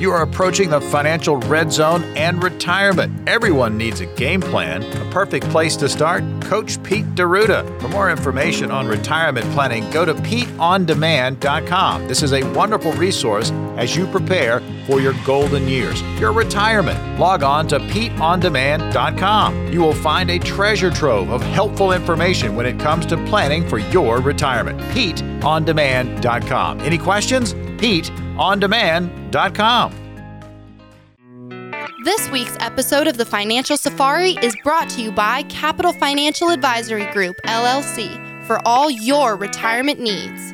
You are approaching the financial red zone and retirement. Everyone needs a game plan. A perfect place to start? Coach Pete D'Arruda. For more information on retirement planning, go to PeteOnDemand.com. This is a wonderful resource as you prepare for your golden years, your retirement. Log on to PeteOnDemand.com. You will find a treasure trove of helpful information when it comes to planning for your retirement. PeteOnDemand.com. Any questions? PeteOnDemand.com. This week's episode of the Financial Safari is brought to you by Capital Financial Advisory Group, LLC, for all your retirement needs.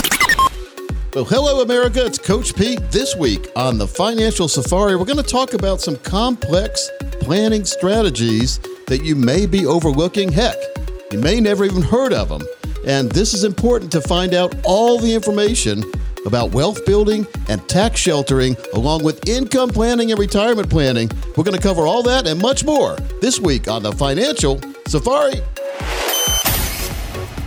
Well, hello, America. It's Coach Pete. This week on the Financial Safari, we're going to talk about some complex planning strategies that you may be overlooking. Heck, you may never even heard of them. And this is important to find out all the information about wealth building and tax sheltering, along with income planning and retirement planning. We're going to cover all that and much more this week on the Financial Safari.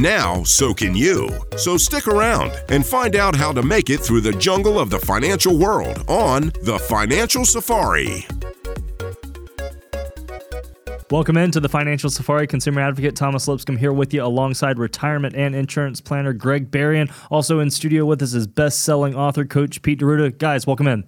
now so can you. So stick around and find out how to make it through the jungle of the financial world on The Financial Safari. Welcome into the Financial Safari. Consumer advocate Thomas Lipscomb here with you alongside retirement and insurance planner Greg Berrien. Also in studio with us is best-selling author Coach Pete D'Arruda. Guys, welcome in.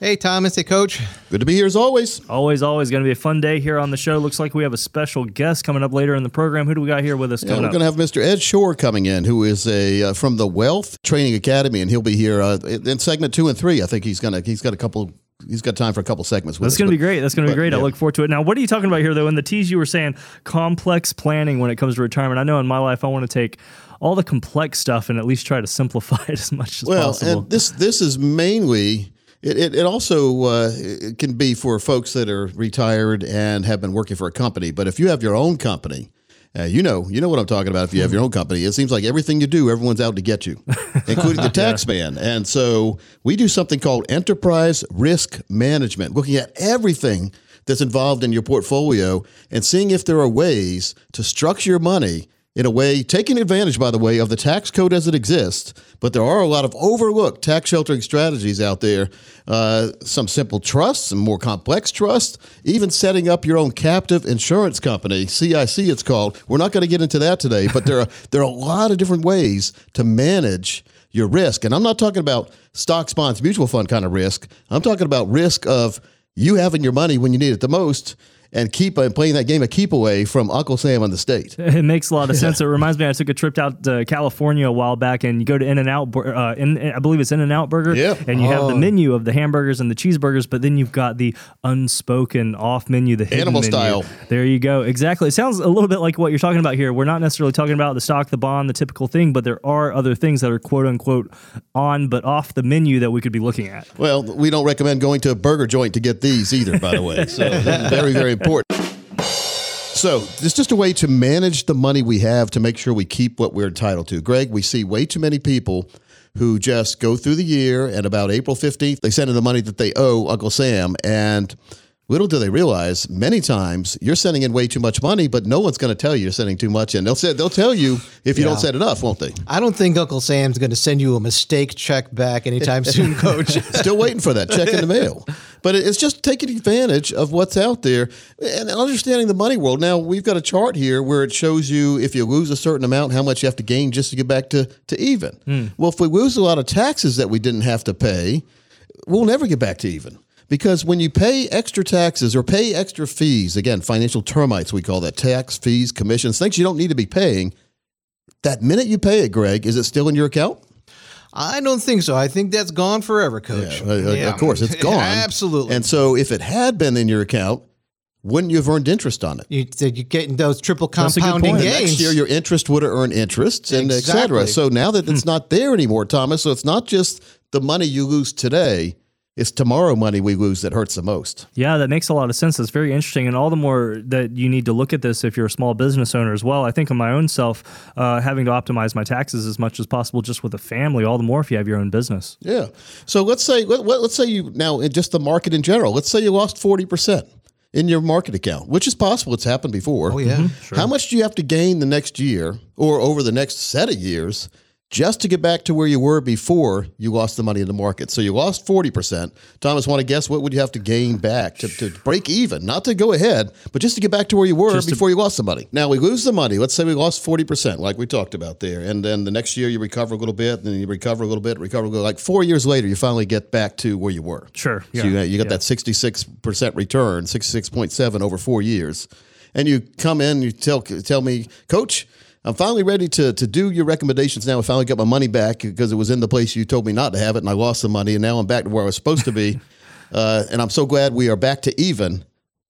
Hey, Thomas. Hey, Coach. Good to be here as always. Always, always going to be a fun day here on the show. Looks like we have a special guest coming up later in the program. Who do we got here with us? Yeah, we're going to have Mr. Ed Shore coming in, who is a uh, from the Wealth Training Academy, and he'll be here uh, in segment two and three. I think he's gonna he's got a couple he's got time for a couple segments. That's going to be great. That's going to be great. Yeah. I look forward to it. Now, what are you talking about here, though? In the tease, you were saying complex planning when it comes to retirement. I know in my life, I want to take all the complex stuff and at least try to simplify it as much as well, possible. and this this is mainly. It, it, it also uh, it can be for folks that are retired and have been working for a company. But if you have your own company, uh, you know, you know what I'm talking about. If you have your own company, it seems like everything you do, everyone's out to get you, including the tax yeah. man. And so we do something called enterprise risk management, looking at everything that's involved in your portfolio and seeing if there are ways to structure your money in a way, taking advantage, by the way, of the tax code as it exists. But there are a lot of overlooked tax sheltering strategies out there. Uh, some simple trusts, some more complex trusts, even setting up your own captive insurance company, CIC it's called. We're not going to get into that today, but there are there are a lot of different ways to manage your risk. And I'm not talking about stock, bonds, mutual fund kind of risk. I'm talking about risk of you having your money when you need it the most and keep uh, playing that game of keep away from Uncle Sam on the state. It makes a lot of sense. it reminds me, I took a trip out to California a while back, and you go to In and Out, uh, in, I believe it's In and Out Burger, yeah. and you oh. have the oh. menu of the hamburgers and the cheeseburgers, but then you've got the unspoken off menu, the animal menu. style. There you go. Exactly. It sounds a little bit like what you're talking about here. We're not necessarily talking about the stock, the bond, the typical thing, but there are other things that are quote unquote on but off the menu that we could be looking at. Well, we don't recommend going to a burger joint to get these either, by the way. So very, very important. So it's just a way to manage the money we have to make sure we keep what we're entitled to. Greg, we see way too many people who just go through the year and about April 15th, they send in the money that they owe Uncle Sam. And Little do they realize, many times you're sending in way too much money, but no one's going to tell you you're sending too much in. They'll say they'll tell you if you yeah. don't send enough, won't they? I don't think Uncle Sam's going to send you a mistake check back anytime soon, Coach. Still waiting for that check in the mail. But it's just taking advantage of what's out there and understanding the money world. Now we've got a chart here where it shows you if you lose a certain amount, how much you have to gain just to get back to to even. Mm. Well, if we lose a lot of taxes that we didn't have to pay we'll never get back to even. Because when you pay extra taxes or pay extra fees, again, financial termites, we call that tax, fees, commissions, things you don't need to be paying, that minute you pay it, Greg, is it still in your account? I don't think so. I think that's gone forever, Coach. Uh, uh, Of course, it's gone. Absolutely. And so if it had been in your account, wouldn't you have earned interest on it? you, you're getting those triple That's a compounding point. The gains. next year, your interest would have earned interest and et cetera. So now that it's not there anymore, Thomas, so it's not just the money you lose today, it's tomorrow money we lose that hurts the most. Yeah, that makes a lot of sense. That's very interesting, and all the more that you need to look at this if you're a small business owner as well. I think of my own self uh, having to optimize my taxes as much as possible, just with a family. All the more if you have your own business. Yeah. So let's say let, let- let's say you now in just the market in general. Let's say you lost forty percent in your market account, which is possible. It's happened before. Oh, yeah. How much do you have to gain the next year or over the next set of years just to get back to where you were before you lost the money in the market? So you lost forty percent. Thomas, want to guess what would you have to gain back to, to break even? Not to go ahead, but just to get back to where you were before you lost the money. Now we lose the money. Let's say we lost forty percent, like we talked about there, and then the next year you recover a little bit, and then you recover a little bit, recover a little. Like four years later, you finally get back to where you were. Sure. So you, you got that 66% return, 66.7 over four years. And you come in, you tell tell me, Coach, I'm finally ready to, to do your recommendations now. I finally got my money back because it was in the place you told me not to have it, and I lost the money, and now I'm back to where I was supposed to be. uh, and I'm so glad we are back to even.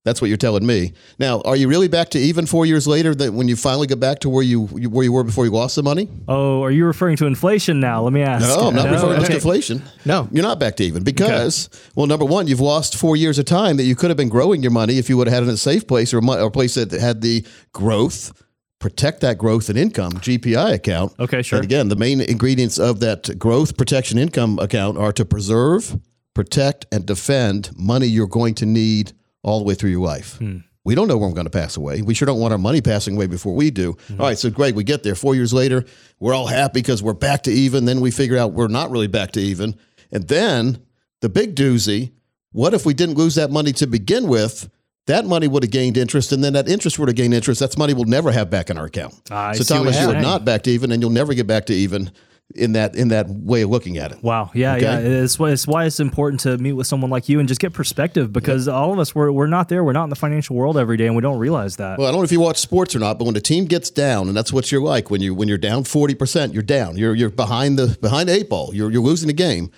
That's what you're telling me. Now, are you really back to even four years later? That when you finally get back to where you you- where you were before you lost the money? Oh, are you referring to inflation now? Let me ask. No, I'm not referring to inflation. No. You're not back to even because, well, number one, you've lost four years of time that you could have been growing your money if you would have had it in a safe place or, or a place that had the growth, protect that growth and income GPI account. Okay, sure. And again, the main ingredients of that growth protection income account are to preserve, protect, and defend money you're going to need all the way through your life. Hmm. We don't know when we're going to pass away. We sure don't want our money passing away before we do. Mm-hmm. All right, so Greg, we get there four years later. We're all happy because we're back to even. Then we figure out we're not really back to even. And then the big doozy what if we didn't lose that money to begin with? That money would have gained interest, and then that interest would have gained interest. That's money we'll never have back in our account. I so, Thomas, you're you are not back to even, and you'll never get back to even in that in that way of looking at it. Wow. Yeah. Okay. Yeah. It's, why- it's why it's important to meet with someone like you and just get perspective because all of us, we're, we're not there. We're not in the financial world every day and we don't realize that. Well, I don't know if you watch sports or not, but when the team gets down, and that's what you're like when you when you're down forty percent, you're down. You're you're behind the behind the eight ball. You're you're losing the game.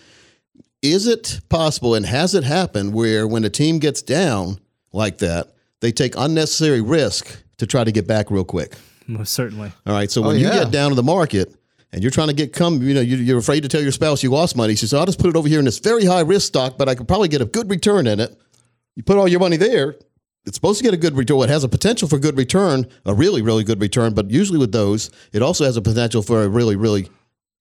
Is it possible, and has it happened, where when a team gets down like that, they take unnecessary risk to try to get back real quick? Most certainly. All right. So oh, when you yeah. get down to the market and you're trying to get come, you know, you- you're afraid to tell your spouse you lost money. She says, "I'll just put it over here in this very high risk stock, but I could probably get a good return in it." You put all your money there. It's supposed to get a good return. It has a potential for good return, a really, really good return. But usually with those, it also has a potential for a really, really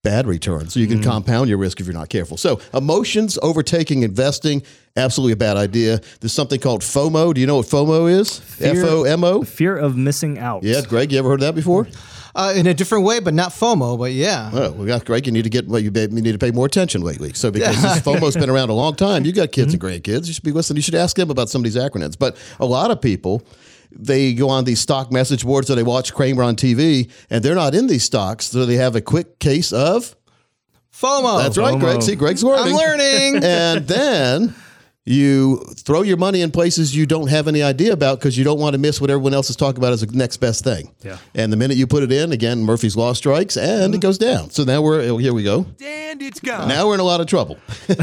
bad return. So you can compound your risk if you're not careful. So emotions overtaking investing, absolutely a bad idea. There's something called FOMO. Do you know what FOMO is? F O M O. Fear of missing out. Yeah, Greg, you ever heard of that before? Uh, in a different way, but not FOMO, but yeah. Well, we got Greg. You need to get well, you, ba- you need to pay more attention lately. So because this FOMO's been around a long time, you got kids and grandkids. You should be listening. You should ask them about some of these acronyms. But a lot of people, they go on these stock message boards or they watch Cramer on TV, and they're not in these stocks, so they have a quick case of. FOMO. That's right, Greg. See, Greg's learning. I'm learning. and then you throw your money in places you don't have any idea about because you don't want to miss what everyone else is talking about as the next best thing. Yeah. And the minute you put it in, again, Murphy's Law strikes and it mm-hmm. goes down. So now we're, oh, here we go. And it's gone. Now we're in a lot of trouble.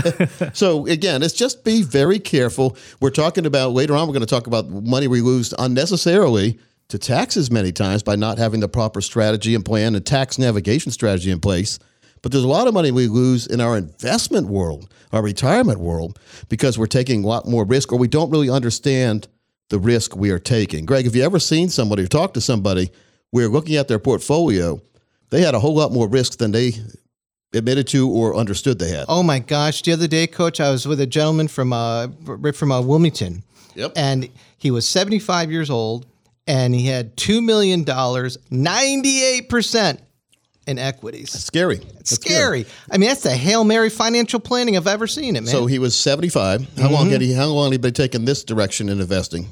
so again, it's just be very careful. We're talking about later on, we're going to talk about money we lose unnecessarily to taxes many times by not having the proper strategy and plan and tax navigation strategy in place. But there's a lot of money we lose in our investment world, our retirement world, because we're taking a lot more risk or we don't really understand the risk we are taking. Greg, have you ever seen somebody or talked to somebody where looking at their portfolio, they had a whole lot more risk than they admitted to or understood they had? Oh my gosh! The other day, Coach, I was with a gentleman from uh, from uh, Wilmington, Yep. and he was 75 years old, and he had two million dollars, 98 percent in equities. Scary. That's Scary. I mean, that's the hail mary financial planning I've ever seen it, man. So he was 75. How long mm-hmm. had he how long had he been taking this direction in investing?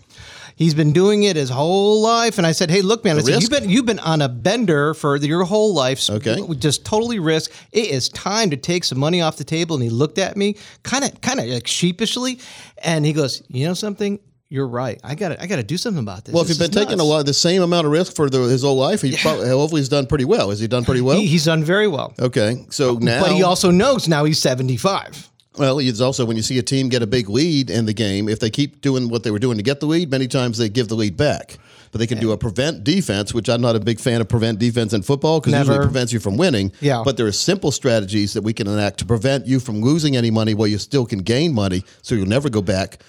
He's been doing it his whole life, and I said, "Hey, look, man, I said, you've been you've been on a bender for your whole life. Okay. just totally risk. It is time to take some money off the table." And he looked at me, kind of, kind of like sheepishly, and he goes, "You know something." You're right. I got to I got to do something about this. Well, if he's been taking a lot, the same amount of risk for the, his whole life, he probably, hopefully he's done pretty well. Has he done pretty well? He- he's done very well. okay, so now, But he also knows now he's 75. well, it's also when you see a team get a big lead in the game, if they keep doing what they were doing to get the lead, many times they give the lead back. But they can do a prevent defense, which I'm not a big fan of prevent defense in football because usually it prevents you from winning. Yeah. But there are simple strategies that we can enact to prevent you from losing any money while you still can gain money, so you'll never go back.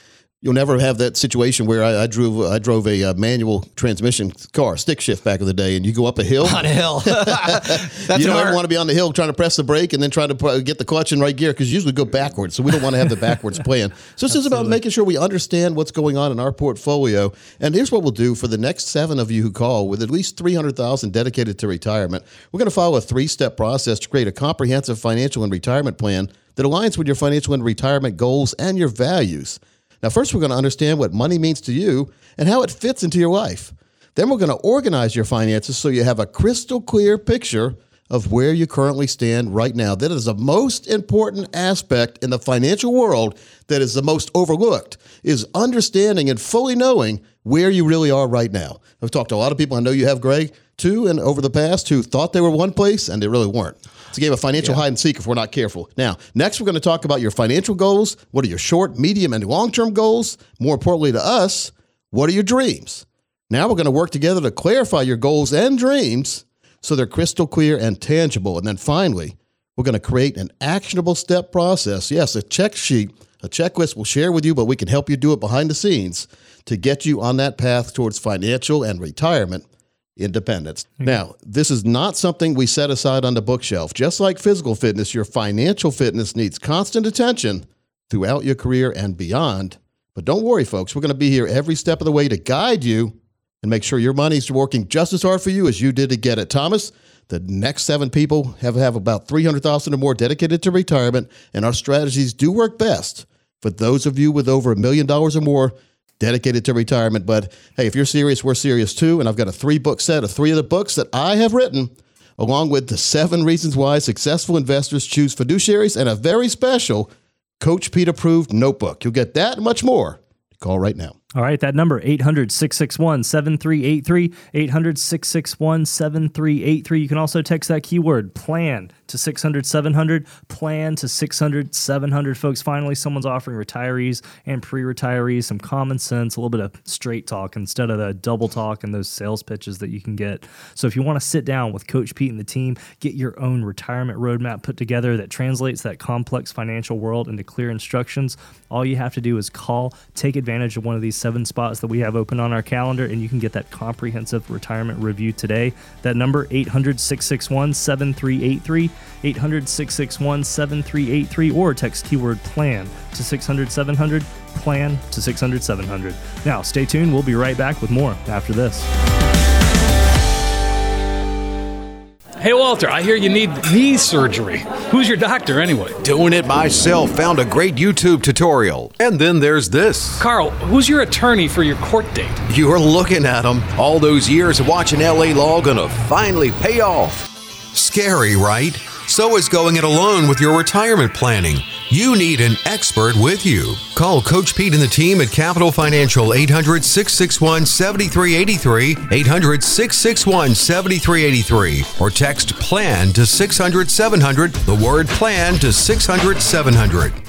You'll never have that situation where I, I drove I drove a uh, manual transmission car, stick shift back in the day, and you go up a hill. On a hill. You don't ever want to be on the hill trying to press the brake and then trying to get the clutch in right gear because you usually go backwards. So we don't want to have the backwards plan. So this is about making sure we understand what's going on in our portfolio. And here's what we'll do for the next seven of you who call with at least 300000 dedicated to retirement. We're going to follow a three step process to create a comprehensive financial and retirement plan that aligns with your financial and retirement goals and your values. Now, first, we're going to understand what money means to you and how it fits into your life. Then, we're going to organize your finances so you have a crystal clear picture of where you currently stand right now. That is the most important aspect in the financial world that is the most overlooked is understanding and fully knowing where you really are right now. I've talked to a lot of people. I know you have, Greg, too, and over the past who thought they were one place and they really weren't. It's a game of financial hide and seek if we're not careful. Now, next we're going to talk about your financial goals. What are your short, medium, and long term goals? More importantly to us, what are your dreams? Now we're going to work together to clarify your goals and dreams so they're crystal clear and tangible. And then finally, we're going to create an actionable step process. Yes, a check sheet, a checklist we'll share with you, but we can help you do it behind the scenes to get you on that path towards financial and retirement independence. Now, this is not something we set aside on the bookshelf. Just like physical fitness, your financial fitness needs constant attention throughout your career and beyond. But don't worry, folks, we're going to be here every step of the way to guide you and make sure your money's working just as hard for you as you did to get it. Thomas, the next seven people have, have about 300,000 or more dedicated to retirement, and our strategies do work best for those of you with over a million dollars or more dedicated to retirement. But hey, if you're serious, we're serious too. And I've got a three book set of three of the books that I have written, along with the seven reasons why successful investors choose fiduciaries and a very special Coach Pete approved notebook. You'll get that and much more. Call right now. All right, that number 800 661 7383 800 661 7383. You can also text that keyword plan to 600 700 plan to 600 700 folks. Finally, someone's offering retirees and pre-retirees some common sense, a little bit of straight talk instead of the double talk and those sales pitches that you can get. So if you want to sit down with Coach Pete and the team, get your own retirement roadmap put together that translates that complex financial world into clear instructions, all you have to do is call, take advantage of one of these seven spots that we have open on our calendar, and you can get that comprehensive retirement review today. That number, 800 661 7383, 800 661 7383, or text keyword plan to 600 700, plan to 600 700. Now, stay tuned. We'll be right back with more after this. Hey, Walter, I hear you need knee surgery. Who's your doctor anyway? Doing it myself. Found a great YouTube tutorial. And then there's this. Carl, who's your attorney for your court date? You're looking at him. All those years of watching LA Law gonna finally pay off. Scary, right? So is going it alone with your retirement planning. You need an expert with you. Call Coach Pete and the team at Capital Financial 800 661 7383, 800 661 7383, or text PLAN to 600 700, the word PLAN to 600 700.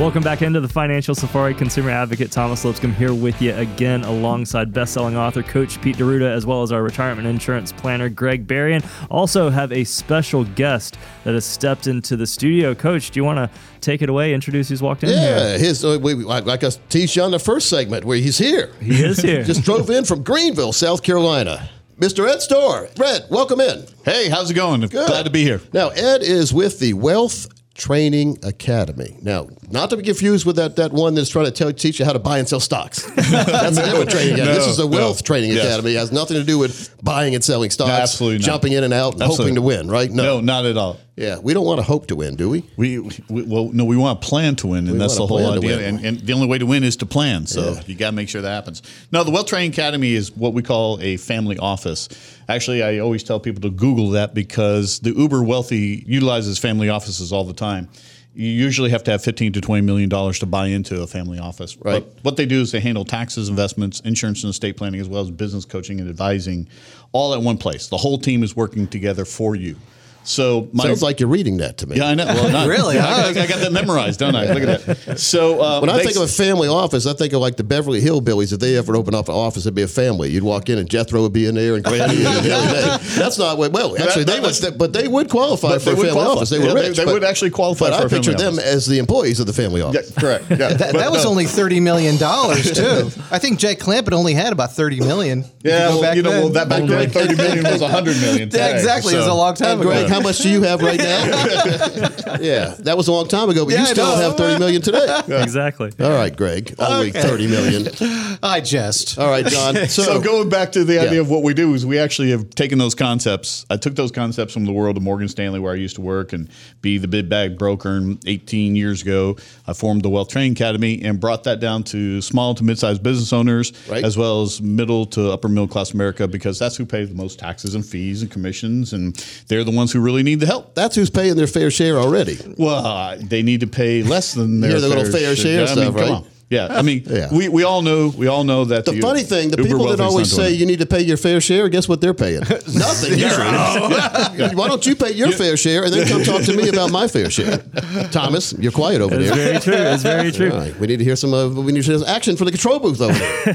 Welcome back into the Financial Safari. Consumer advocate Thomas Lipscomb here with you again, alongside best-selling author Coach Pete D'Arruda, as well as our retirement insurance planner Greg Berrien. Also have a special guest that has stepped into the studio. Coach, do you want to take it away? Introduce who's walked in Yeah, here. his uh, we, we- like, like I teased you on the first segment where he's here. He is here. Just drove in from Greenville, South Carolina. Mr. Ed Storr. Ed, welcome in. Hey, how's it going? Good. Glad to be here. Now, Ed is with the Wealth Training Academy. Now, not to be confused with that, that one that's trying to tell, teach you how to buy and sell stocks. That's a different training academy. this No, is the no. Wealth Training Yes. Academy. It has nothing to do with buying and selling stocks, absolutely not. jumping in and out and hoping to win, right? No, not at all. Yeah, we don't want to hope to win, do we? We, we well no we want to plan to win and We that's the whole to plan to idea and, and the only way to win is to plan so Yeah. you got to make sure that happens. No, the Wealth Training Academy is what we call a family office. Actually, I always tell people to Google that because the uber wealthy utilizes family offices all the time. You usually have to have 15 to 20 million dollars to buy into a family office. Right. But what they do is they handle taxes, investments, insurance and estate planning as well as business coaching and advising all at one place. The whole team is working together for you. So my Sounds like you're reading that to me. yeah, I know. Well, not, Really, Yeah, I, got, I got that memorized, don't I? Look at that. So uh, When I they- think of a family office, I think of like the Beverly Hillbillies. If they ever open up an office, it'd be a family. You'd walk in and Jethro would be in there and Granny and Haley That's not what. Well, actually, they would, but they would qualify for a family qualify. office. They Yeah, were they- rich. they but- would actually qualify But for I a family picture them office. as the employees of the family yeah, office. correct. Yeah, That, But that was no. only thirty million dollars too. I think Jack Clampett only had about thirty million. Yeah, go well, back you know, then. well, that back then, thirty million was hundred million. Yeah, exactly. It was a long time ago. Greg, how much do you have right now? yeah, that was a long time ago, but Yeah, you I still know. have thirty million today. Exactly. All right, Greg, only Okay. thirty million. I jest. All right, John. So, So, going back to the idea Yeah. of what we do is we actually have taken those concepts. I took those concepts from the world of Morgan Stanley, where I used to work and be the big bag broker. And 18 years ago, I formed the Wealth Training Academy and brought that down to small to mid-sized business owners, Right. as well as middle to upper middle class America, because that's who pays the most taxes and fees and commissions, and they're the ones who really need the help. that's who's paying their fair share already. Well, uh, they need to pay less than their little fair share I mean, stuff, come right? On. Yeah, I mean, Yeah. we, we all know we all know that The funny thing, the uber people that always say you need to pay your fair share, guess what they're paying? Nothing. usually. Yeah. Why don't you pay your fair share and then come talk to me about my fair share? Thomas, you're quiet over It's there. very true. It's very true. All right, we need to hear some. Uh, we need to hear some action for the control booth over there.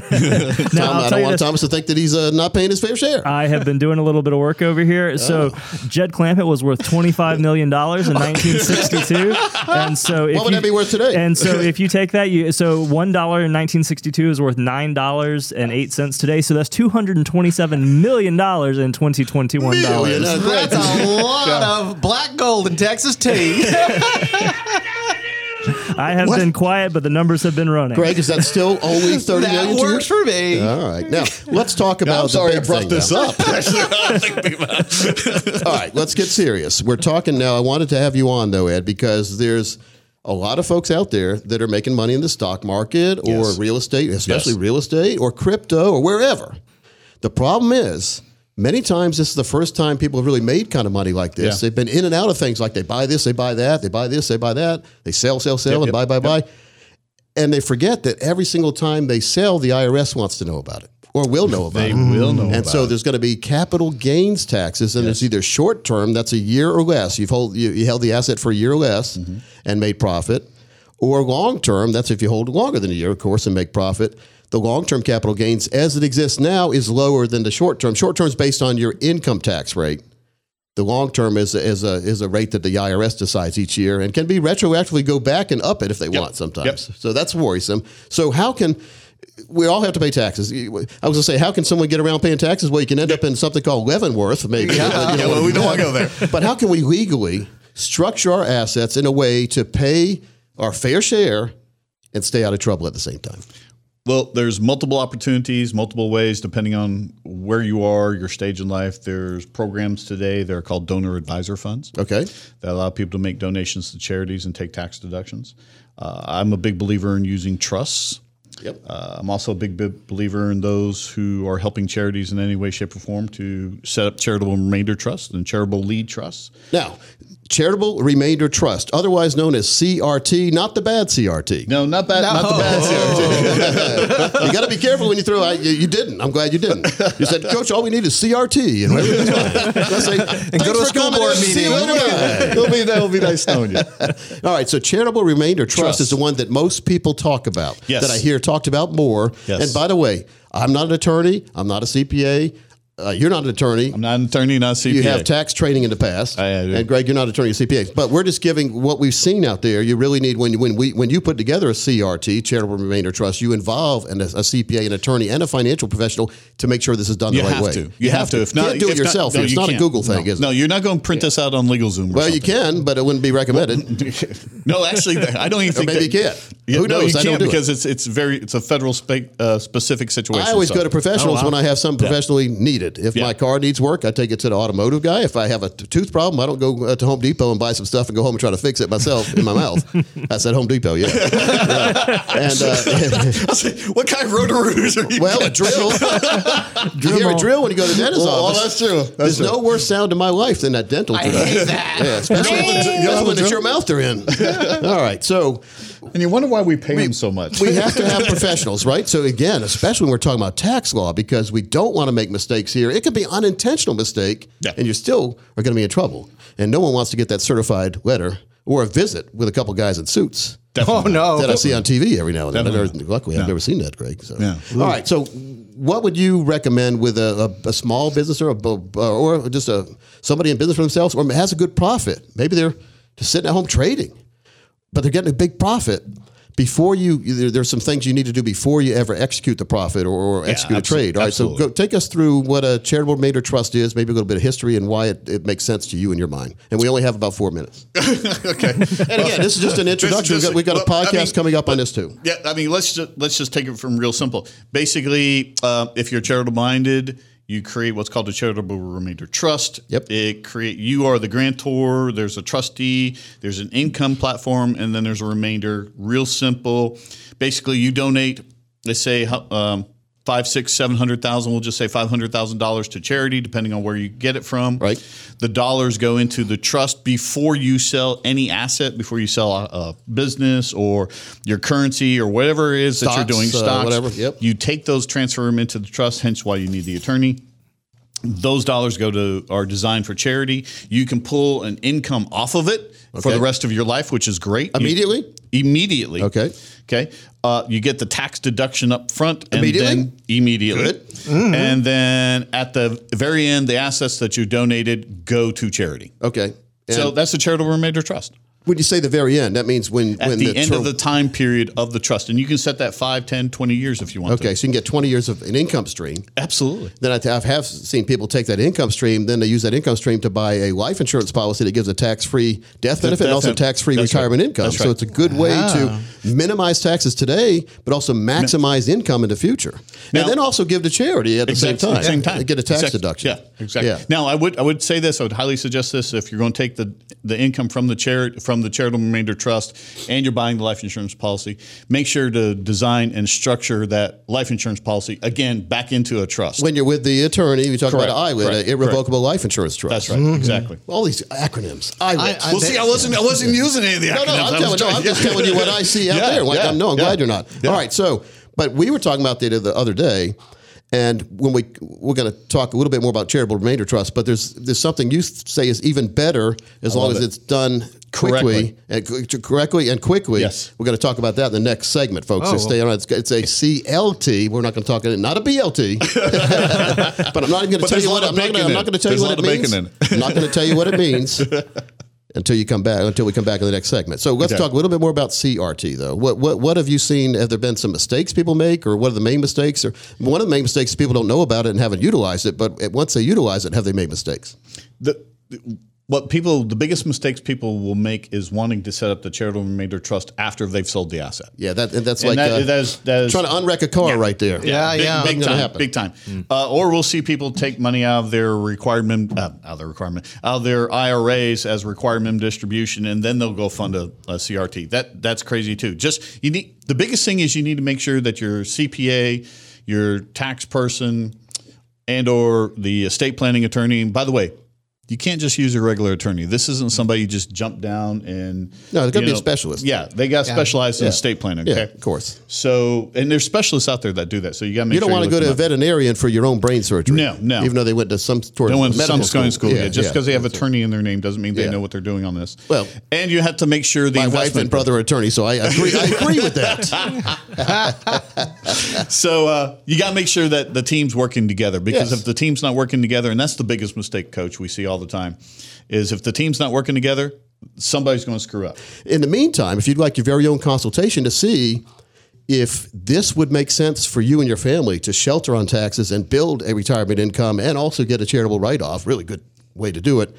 Now, Tom, I'll I tell don't want this. Thomas to think that he's uh, not paying his fair share. I have been doing a little bit of work over here. So Oh. Jed Clampett was worth twenty five million dollars in nineteen sixty two, and so if What would you, that be worth today? And so if you take that, you so one dollar in nineteen sixty two is worth nine dollars and eight cents today. So that's two hundred and twenty seven million dollars in twenty twenty one Million, dollars. That's a lot of black gold in Texas tea. I have been quiet, but the numbers have been running. Greg, is that still only thirty million? that to you? works for me. All right, now let's talk about. I'm sorry the I big brought thing this now. up. Actually, I'm thinking about it. All right, let's get serious. We're talking now. I wanted to have you on though, Ed, because there's a lot of folks out there that are making money in the stock market or Yes. real estate, especially Yes. real estate or crypto or wherever. The problem is. Many times, this is the first time people have really made kind of money like this. Yeah. They've been in and out of things like they buy this, they buy that, they buy this, they buy that, they sell, sell, sell, Yep, and yep, buy, buy, yep. buy. And they forget that every single time they sell, the IRS wants to know about it or will know about They it. will know And so it. there's going to be capital gains taxes, and it's either short term, that's a year or less. You've hold you, you held the asset for a year or less Mm-hmm. and made profit, or long term, that's if you hold longer than a year, of course, and make profit. The long term capital gains, as it exists now, is lower than the short term. Short term is based on your income tax rate. The long term is a, is a is a rate that the IRS decides each year and can be retroactively go back and up it if they want sometimes. Yep. So that's worrisome. So how can we all have to pay taxes? I was going to say, how can someone get around paying taxes? Well, you can end up in something called Leavenworth, maybe. Yeah. You know, well, we don't wanna go there. But how can we legally structure our assets in a way to pay our fair share and stay out of trouble at the same time? Well, there's multiple opportunities, multiple ways, depending on where you are, your stage in life. There's programs today that are called donor advisor funds Okay. that allow people to make donations to charities and take tax deductions. Uh, I'm a big believer in using trusts. Yep. Uh, I'm also a big, big believer in those who are helping charities in any way, shape, or form to set up charitable remainder trusts and charitable lead trusts. Now, charitable remainder trust, otherwise known as CRT, not the bad CRT. No, not bad. Not the bad CRT. you got to be careful when you throw out. You, you didn't. I'm glad you didn't. You said, Coach, all we need is CRT. And everything's fine. Say, And "Thanks go to a school coming board in. See you meeting." later, guys." That'll be that'll be nice knowing you. All right, so charitable remainder trust, Trust. is the one that most people talk about. Yes. That I hear talked about more. Yes. And by the way, I'm not an attorney. I'm not a CPA. Uh, you're not an attorney. I'm not an attorney, not a CPA. You have tax training in the past, I- I do. and Greg, you're not an attorney or CPA. But we're just giving what we've seen out there. You really need when when we when you put together a CRT, charitable remainder trust, you involve an, a CPA, an attorney, and a financial professional to make sure this is done You the right have way. to. You, have to. If you not, do it if not- yourself. no, it's you not a can't. Google thing, no. is it? No, you're not going to print this out on LegalZoom. Well, you can, but it wouldn't be recommended. No, actually, I don't even think. maybe that, you can't. Yeah, Who no, knows? you I don't can't do it. because it's it's very it's a federal spe- uh, specific situation. I always so- go to professionals Oh, when I have some professionally needed. Needed. If Yeah. my car needs work, I take it to the automotive guy. If I have a t- tooth problem, I don't go uh, to Home Depot and buy some stuff and go home and try to fix it myself in my mouth. I said Home Depot, yeah. Yeah. And uh, what kind of roto-rooters are you? well, a drill. you hear a drill when you go to the dentist's Well, office. that's true. That's There's true. no worse sound in my life than that dental. I hate that. Yeah, especially, especially when it's your mouth they're in. All right, so and you wonder why we pay them so much. we have to have professionals, right? So again, especially when we're talking about tax law, because we don't want to make mistakes here. It could be unintentional mistake, Yeah. and you still are going to be in trouble. And no one wants to get that certified letter or a visit with a couple guys in suits. Oh no! That I see on TV every now and then. I've never, luckily, I've never seen that, Greg. So. Yeah. All right. So, what would you recommend with a, a, a small business or a, or just a somebody in business for themselves or has a good profit? Maybe they're just sitting at home trading, but they're getting a big profit. Before you, there, there's some things you need to do before you ever execute the profit or, or execute a trade. All right, so go, take us through what a charitable remainder trust is, maybe a little bit of history and why it, it makes sense to you in your mind. And we only have about four minutes. okay. And again, this is just an introduction. Is We've got, we've got a well, I podcast mean, coming up on this too. Yeah, I mean, let's just let's just take it from real simple. Basically, uh, if you're charitable minded, you create what's called a charitable remainder trust. Yep. It create you are the grantor. There's a trustee. There's an income platform, and then there's a remainder. Real simple. Basically, you donate. Let's say um, five, six, seven hundred thousand. We'll just say five hundred thousand dollars to charity, depending on where you get it from. Right. The dollars go into the trust before you sell any asset, before you sell a, a business or your currency or whatever it is that you're doing. uh, Stocks, whatever, yep. You take those, transfer them into the trust. Hence, why you need the attorney. Those dollars go to are designed for charity. You can pull an income off of it for the rest of your life, which is great. You- Immediately? Okay. Okay. Uh, you get the tax deduction up front and Immediately? then immediately. Good. Mm-hmm. And then at the very end, the assets that you donated go to charity. Okay. so that's the charitable remainder trust. When you say the very end, that means when At when the, end ter- of the time period of the trust. And you can set that 5, 10, 20 years if you want Okay, to. so you can get 20 years of an income stream. Absolutely. Then I have seen people take that income stream, then they use that income stream to buy a life insurance policy that gives a tax-free death benefit and also tax-free that's right. retirement income. That's So it's a good way to ah. minimize taxes today, but also maximize income in the future, Now- and then also give to charity at the Exact- same time. Same time. Get a tax Exact- deduction. Yeah, exactly. Yeah. Now, I would I would say this. I would highly suggest this if you're going to take the the income from the charity from the charitable remainder trust, and you're buying the life insurance policy. Make sure to design and structure that life insurance policy again back into a trust. When you're with the attorney, you talk Correct, about ILIT, correct, an irrevocable life insurance trust. That's right. Mm-hmm. Exactly. All these acronyms. ILIT. I- I Well, see, I wasn't I wasn't using any of the No, acronyms. no, I I'm, was telling, no, I'm just telling you what I see out Yeah, there. Like, yeah, I'm, no, I'm yeah. glad you're not. Yeah. All right, so, but we were talking about the, the other day, and when we we're going to talk a little bit more about charitable remainder trust, but there's there's something you say is even better as long as it. it's done quickly Correctly. and correctly and quickly. Yes. we're going to talk about that in the next segment, folks. So Oh. stay on. It's, it's a CLT. We're not going to talk it, not a BLT, but I'm not going to tell you what I'm not, gonna, bacon I'm in not it. going tell you what it means. I'm not going to tell you what it means until you come back. Until we come back in the next segment. So let's Okay. talk a little bit more about CRT, though. What what what have you seen? Have there been some mistakes people make, or what are the main mistakes? Or one of the main mistakes people don't know about it and haven't utilized it. But once they utilize it, have they made mistakes? the, what people the biggest mistakes people will make is wanting to set up the charitable remainder trust after they've sold the asset. Yeah, that that's And like that- uh, that is- that is- trying to unwreck a car right there. Yeah, big, yeah. big Gonna time, big time. Uh, or we'll see people take money out of their requirement, uh, out of their requirement, out of their IRAs as required minimum distribution, and then they'll go fund a, a CRT. That that's crazy too. Just you need the biggest thing is you need to make sure that your CPA, your tax person, and or the estate planning attorney. And by the way. You can't just use a regular attorney. This isn't somebody you just jump down and. No, there's gotta you be a specialist. Yeah, they got specialized in Yeah. estate planning. Yeah, of course. So, and there's specialists out there that do that. So you got to make sure. You don't sure want to go to a veterinarian for your own brain surgery. No, no. Even though they went to some sort of medical some school. school. Yeah, just yeah. because they have attorney in their name doesn't mean they Yeah. know what they're doing on this. Well, and you have to make sure the My wife investment and brother are attorneys, so I agree. I agree with that. So uh, you got to make sure that the team's working together because Yes. if the team's not working together, and that's the biggest mistake, coach, we see all the time, is if the team's not working together, somebody's going to screw up. In the meantime, if you'd like your very own consultation to see if this would make sense for you and your family to shelter on taxes and build a retirement income and also get a charitable write off, really good way to do it.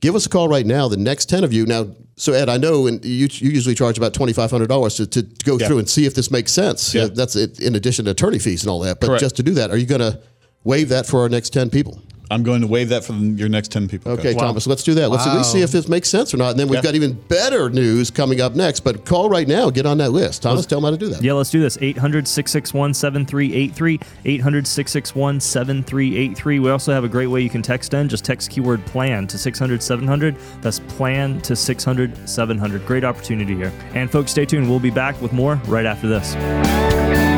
Give us a call right now. The next ten of you now. So Ed, I know, and you, you usually charge about twenty five hundred dollars to, to go Yeah. through and see if this makes sense. Yeah. That's it, in addition to attorney fees and all that. But Correct. just to do that, are you going to waive that for our next 10 people. I'm going to waive that for your next 10 people. Okay, Coach. Thomas, let's do that. Let's at least see if this makes sense or not. And then we've Yeah. got even better news coming up next. But call right now, get on that list. Thomas, tell them how to do that. Yeah, let's do this. 800 661 7383. 800 661 7383. We also have a great way you can text in. Just text keyword plan to 600 700. That's plan to 600 700. Great opportunity here. And folks, stay tuned. We'll be back with more right after this.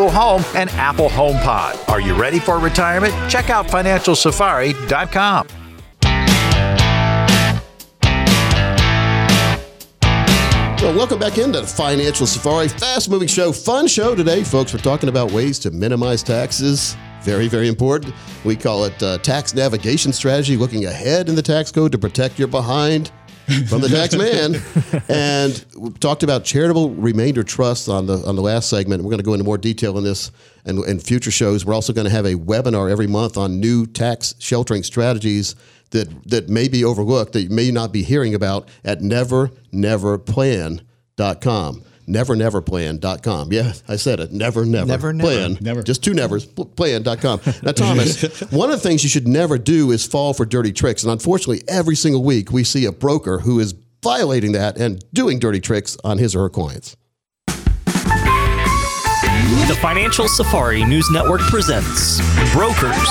Home, and Apple HomePod. Are you ready for retirement? Check out financialsafari.com. Well, welcome back into Financial Safari. Fast moving show, fun show today, folks. We're talking about ways to minimize taxes. Very, very important. We call it uh, tax navigation strategy, looking ahead in the tax code to protect your behind from the tax man. and we talked about charitable remainder trusts on the on the last segment. We're going to go into more detail in this and in future shows. We're also going to have a webinar every month on new tax sheltering strategies that that may be overlooked that you may not be hearing about at neverneverplan.com. Neverneverplan.com. Yeah, I said it. Never, never, Never, never. plan. Never. Just two nevers. pl- Plan.com. Now, Thomas, one of the things you should never do is fall for dirty tricks. And unfortunately, every single week we see a broker who is violating that and doing dirty tricks on his or her clients. The Financial Safari News Network presents Brokers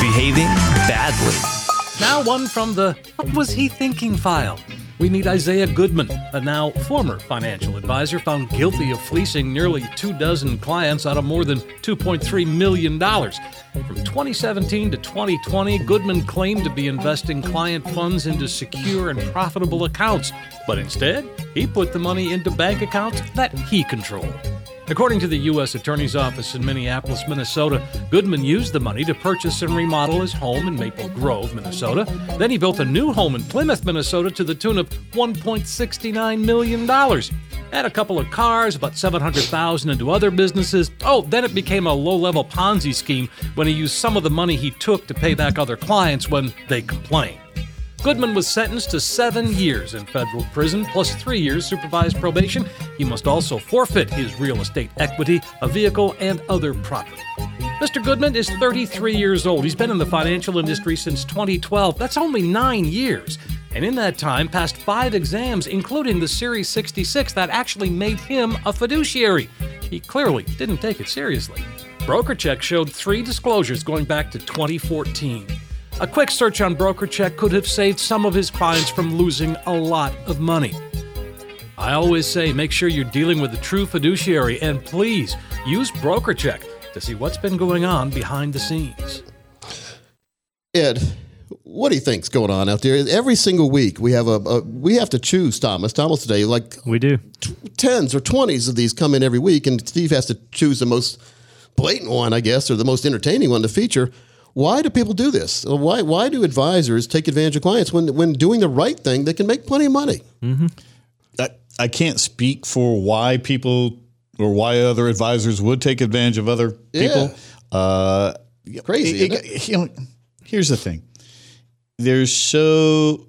Behaving Badly. Now, one from the What Was He Thinking file. We meet Isaiah Goodman, a now former financial advisor found guilty of fleecing nearly two dozen clients out of more than $2.3 million. From 2017 to 2020, Goodman claimed to be investing client funds into secure and profitable accounts, but instead, he put the money into bank accounts that he controlled. According to the U.S. Attorney's Office in Minneapolis, Minnesota, Goodman used the money to purchase and remodel his home in Maple Grove, Minnesota. Then he built a new home in Plymouth, Minnesota to the tune of $1.69 million. Add a couple of cars, about 700,000 into other businesses. Oh, then it became a low-level Ponzi scheme when he used some of the money he took to pay back other clients when they complained. Goodman was sentenced to seven years in federal prison plus three years supervised probation. He must also forfeit his real estate equity, a vehicle, and other property. Mr. Goodman is 33 years old. He's been in the financial industry since 2012. That's only nine years. And in that time, passed five exams, including the Series 66 that actually made him a fiduciary. He clearly didn't take it seriously. BrokerCheck showed three disclosures going back to 2014. A quick search on BrokerCheck could have saved some of his clients from losing a lot of money. I always say make sure you're dealing with a true fiduciary and please use BrokerCheck to see what's been going on behind the scenes. Ed, what do you think's going on out there? Every single week we have a, a we have to choose Thomas. Thomas today, like We do. tens or twenties of these come in every week, and Steve has to choose the most blatant one, I guess, or the most entertaining one to feature. Why do people do this? Why why do advisors take advantage of clients when when doing the right thing they can make plenty of money? I, I can't speak for why people or why other advisors would take advantage of other people. Uh, Crazy, it- it- you know, here's the thing: there's so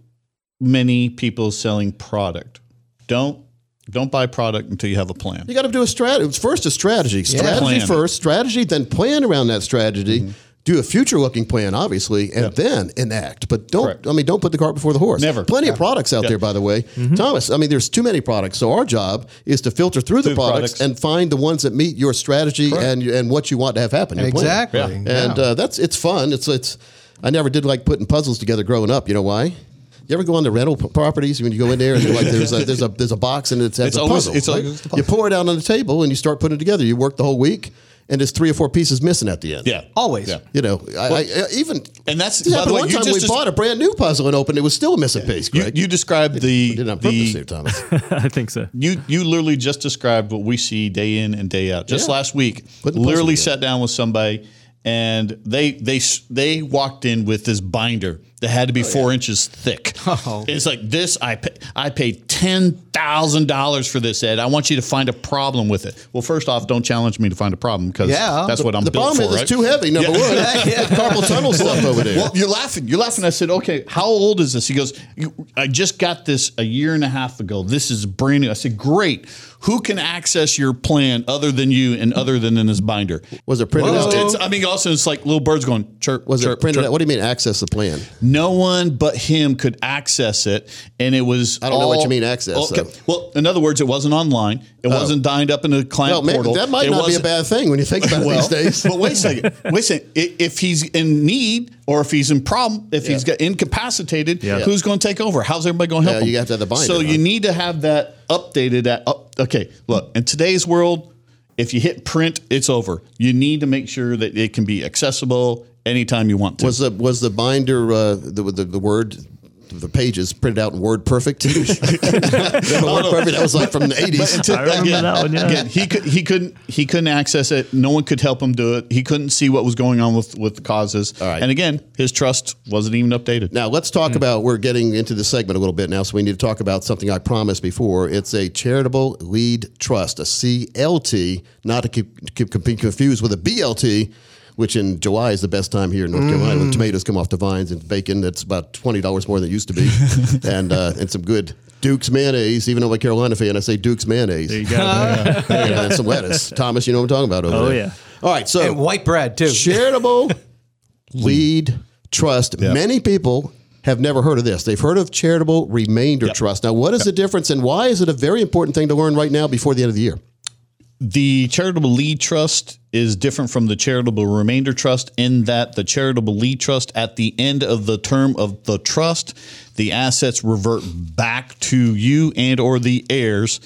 many people selling product. Don't don't buy product until you have a plan. You got to do a strategy. First, a strategy. Strategy Plan. first. Strategy, then plan around that strategy. Mm-hmm. Do a future-looking plan, obviously, and then enact. But don't. Correct. I mean, don't put the cart before the horse. Never. Plenty of products out there, by the way, Thomas. I mean, there's too many products. So our job is to filter through the Through products, products. and find the ones that meet your strategy and and what you want to have happen. Exactly. Yeah. And uh, that's it's fun. It's it's. I never did like putting puzzles together growing up. You know why? You ever go on the rental p- properties when you go in there and you're like there's a there's a there's a box and it has It's a always- puzzle. it's right? always the You pour it out on the table and you start putting it together. You work the whole week, and there's three or four pieces missing at the end. Yeah. Always. Yeah. You know, I, I, I even And that's yeah, by the way, one you time just we bought a brand new puzzle and opened it was still a missing piece. You, Greg. you described the We did it on purpose the there, Thomas. I think so. you you literally just described what we see day in and day out. Just Yeah. last week, Putting literally sat down with somebody, and they they they walked in with this binder that had to be oh, four inches thick. Oh. It's like this. I pay, I paid ten thousand dollars for this, Ed. I want you to find a problem with it. Well, first off, don't challenge me to find a problem because Yeah. that's what I'm the built problem for. is right? it's too heavy. Number one, yeah. carpal tunnel stuff over there. Well, you're laughing. You're laughing. I said, okay, how old is this? He goes, I just got this a year and a half ago. This is brand new. I said, great. Who can access your plan other than you and other than in this binder? was it printed out? it's- I mean, also it's like little birds going chirp. was chirp, it printed chirp. out? What do you mean access the plan? No one but him could access it, and it was. I don't know what you mean access, though. Well, in other words, it wasn't online. It oh. wasn't dined up in the client Well, maybe portal. that might It not be a bad thing when you think about it these days. but wait a second. Wait a second. If he's in need or if he's in problem, if he's got incapacitated, Yeah. who's going to take over? How's everybody going to help Yeah, you have to have the binder, So huh? you need to have that updated. At up, okay, look. In today's world, if you hit print, it's over. You need to make sure that it can be accessible anytime you want to. Was the was the binder uh, the, the the word the pages printed out in Word Perfect? the Word Perfect that was like from the eighties. I remember that one, yeah. Again, he could he couldn't he couldn't access it. No one could help him do it. He couldn't see what was going on with with the causes. All right. And again, his trust wasn't even updated. Now let's talk hmm. about. We're getting into the segment a little bit now, so we need to talk about something I promised before. It's a charitable lead trust, a CLT, not to keep, keep be confused with a BLT. Which in July is the best time here in North Carolina when tomatoes come off the vines and bacon that's about twenty dollars more than it used to be, and uh, and some good Duke's mayonnaise. Even though I'm a Carolina fan, I say Duke's mayonnaise. There you go. and some lettuce. Thomas, you know what I'm talking about over there. Oh, there. yeah. All right, so And white bread too. charitable lead trust. Many people have never heard of this. They've heard of charitable remainder trust. Now, what is the difference and why is it a very important thing to learn right now before the end of the year? The charitable lead trust is different from the charitable remainder trust in that the charitable lead trust at the end of the term of the trust, the assets revert back to you and or the heirs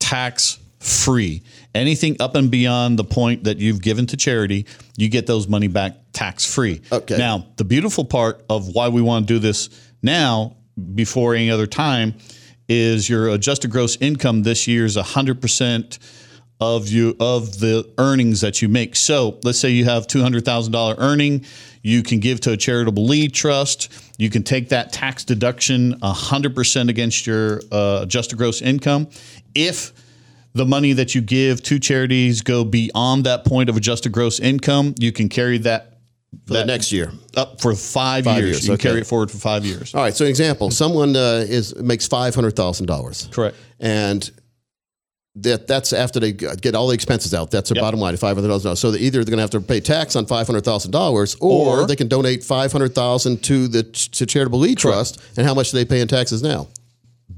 tax free. Anything up and beyond the point that you've given to charity, you get those money back tax free. Okay. Now, the beautiful part of why we want to do this now before any other time is your adjusted gross income this year is 100% of you of the earnings that you make. So let's say you have two hundred thousand dollar earning, you can give to a charitable lead trust. You can take that tax deduction hundred percent against your uh, adjusted gross income. If the money that you give to charities go beyond that point of adjusted gross income, you can carry that For the next year. up for five, Five years. years, You can okay. carry it forward for five years. All right. So, example: someone uh, is makes five hundred thousand dollars. Correct. and that that's after they get all the expenses out. That's their Yep. bottom line, five hundred thousand dollars. So they either they're going to have to pay tax on five hundred thousand dollars, or Or- they can donate five hundred thousand to the to charitable lead trust. And how much do they pay in taxes now?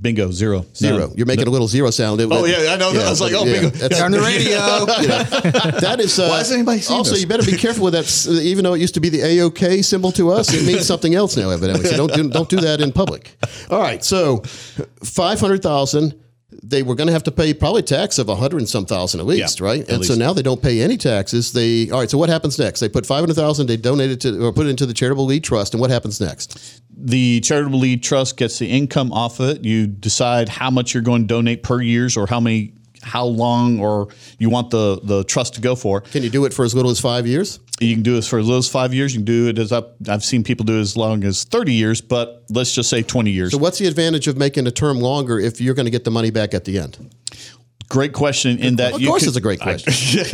Bingo, zero. Zero. None. You're making a little zero sound. It- Oh, yeah, I know. I was like, oh, bingo. that's- on the radio. you know, that is. Uh, Why has anybody seen Also, this? you better be careful with that. Even though it used to be the AOK symbol to us, it means something else now. Evidently, so don't do, don't do that in public. All right, so five hundred thousand. They were going to have to pay probably tax of a hundred and some thousand at least, Yeah, right? at And so now they don't pay any taxes. They all right. So what happens next? They put five hundred thousand. They donate it to or put it into the charitable lead trust. And what happens next? the charitable lead trust gets the income off of it. You decide how much you're going to donate per years or how many how long or you want the the trust to go for. Can you do it for as little as five years? You can do this for as little as 5 years, you can do it as up I've seen people do it as long as 30 years, but let's just say 20 years. So what's the advantage of making a term longer if you're going to get the money back at the end? great question in that Of you course, could- it's a great question.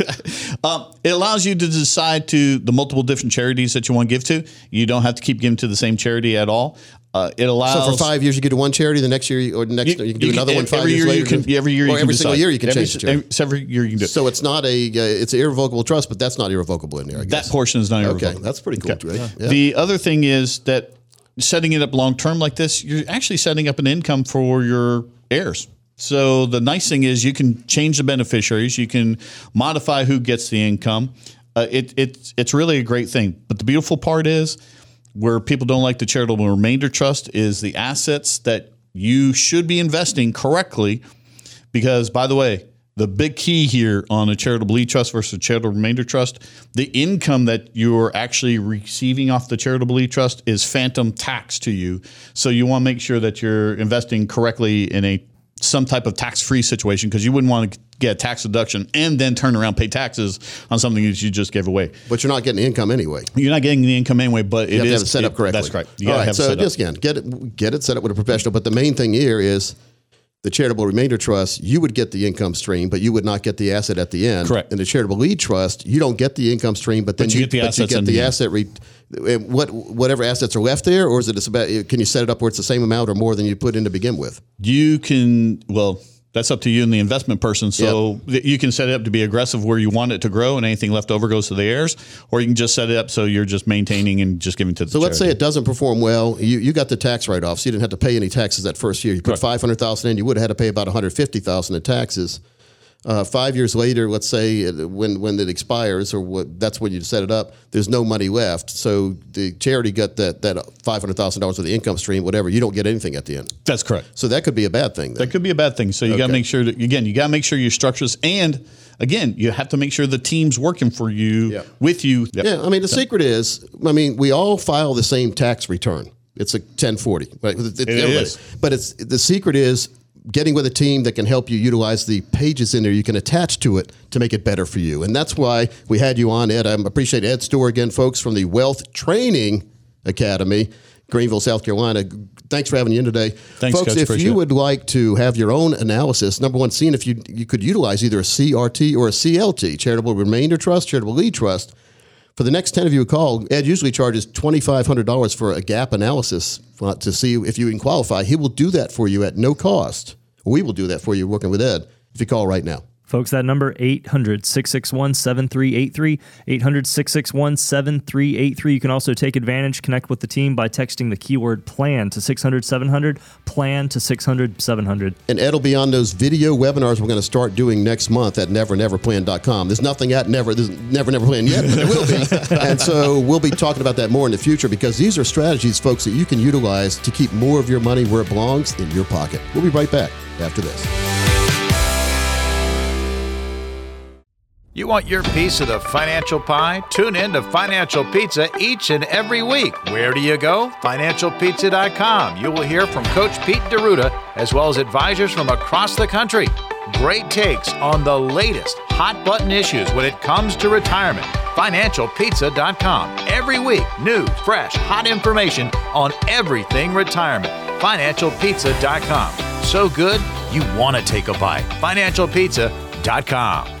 um, it allows you to decide to the multiple different charities that you want to give to. You don't have to keep giving to the same charity at all. Uh, it allows So for five years, you give to one charity. The next year, you- or the next, you, can do another one five every years year later. You can, every year, or you can every single decide. year, you can every, change the charity. Every, every year you can do. it. So it's not a, uh, it's an irrevocable trust, but that's not irrevocable in there. I that portion is not Okay, irrevocable. that's pretty cool. Right? Yeah. The other thing is that setting it up long term like this, you're actually setting up an income for your heirs. So the nice thing is you can change the beneficiaries, you can modify who gets the income. Uh, it, it's it's really a great thing. But the beautiful part is where people don't like the charitable remainder trust is the assets that you should be investing correctly. Because by the way, The big key here on a charitable lead trust versus a charitable remainder trust, the income that you're actually receiving off the charitable lead trust is phantom tax to you. So you want to make sure that you're investing correctly in a some type of tax-free situation because you wouldn't want to get a tax deduction and then turn around pay taxes on something that you just gave away. But you're not getting the income anyway. You're not getting the income anyway, but You it have to is have it set up correctly. That's correct. You All right. it So just again, get it get it set up with a professional. But the main thing here is the charitable remainder trust. You would get the income stream, but you would not get the asset at the end. Correct. In the charitable lead trust, you don't get the income stream, but then But you get the assets you get the asset. Re, what whatever assets are left there, or is it just about? Can you set it up where it's the same amount or more than you put in to begin with? you can well that's up to you and the investment person so th- you can set it up to be aggressive where you want it to grow and anything left over goes to the heirs or you can just set it up so you're just maintaining and just giving to the So let's say it doesn't perform well. You, you got the tax write off, so you didn't have to pay any taxes that first year. You put five hundred thousand in, you would have had to pay about one hundred fifty thousand in taxes. Uh, five years later, let's say when when it expires, or what, that's when you set it up. There's no money left, so the charity got that that five hundred thousand dollars of the income stream, whatever. You don't get anything at the end. that's correct So that could be a bad thing. Then. that could be a bad thing so you got to make sure that again you got to make sure your structures and again you have to make sure the team's working for you Yeah. with you Yep. Yeah, I mean the secret is, I mean we all file the same tax return. It's a 1040, right? It, it is. But it's the secret is getting with a team that can help you utilize the pages in there you can attach to it to make it better for you. And that's why we had you on, Ed. I appreciate Ed Store again, folks from the Wealth Training Academy, Greenville, South Carolina. Thanks for having you in today. Thanks, folks. Coach. if you it. would like to have your own analysis, number one, seeing if you you could utilize either a CRT or a CLT, charitable remainder trust, charitable lead trust. For the next 10 of you who call, Ed usually charges $2,500 for a gap analysis to see if you can qualify. He will do that for you at no cost. We will do that for you working with Ed if you call right now. Folks, that number 800 661 7383. 800 661 7383. You can also take advantage, connect with the team by texting the keyword plan to 600 700, plan to 600 700. And Ed will be on those video webinars we're going to start doing next month at neverneverplan.com. There's nothing at Never, there's Never Never Plan yet, but there will be. and so we'll be talking about that more in the future because these are strategies, folks, that you can utilize to keep more of your money where it belongs in your pocket. We'll be right back after this. You want your piece of the financial pie? Tune in to Financial Pizza each and every week. Where do you go? FinancialPizza.com. You will hear from Coach Pete D'Arruda as well as advisors from across the country. Great takes on the latest hot button issues when it comes to retirement. FinancialPizza.com. Every week, new, fresh, hot information on everything retirement. FinancialPizza.com. So good, you want to take a bite. FinancialPizza.com.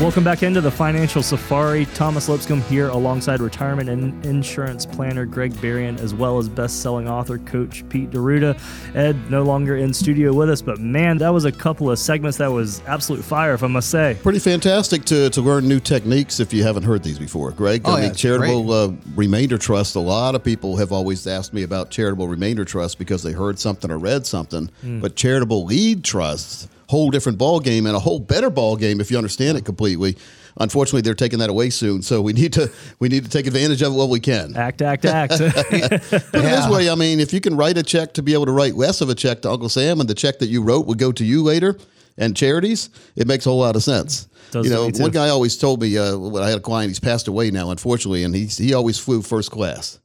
Welcome back into the Financial Safari. Thomas Lipscomb here alongside retirement and insurance planner Greg Berrien, as well as best selling author Coach Pete D'Arruda. Ed, no longer in studio with us, but man, that was a couple of segments that was absolute fire, if I must say. Pretty fantastic to, to learn new techniques if you haven't heard these before, Greg. Oh, I mean, it's charitable uh, remainder trust. A lot of people have always asked me about charitable remainder trust because they heard something or read something. But charitable lead trusts, whole different ball game and a whole better ball game if you understand it completely. Unfortunately, they're taking that away soon, so we need to we need to take advantage of it while we can. Act, act, act. but it this way, I mean, if you can write a check to be able to write less of a check to Uncle Sam, and the check that you wrote would go to you later and charities, it makes a whole lot of sense. Does you know, one guy always told me uh, when I had a client, he's passed away now, unfortunately, and he he always flew first class.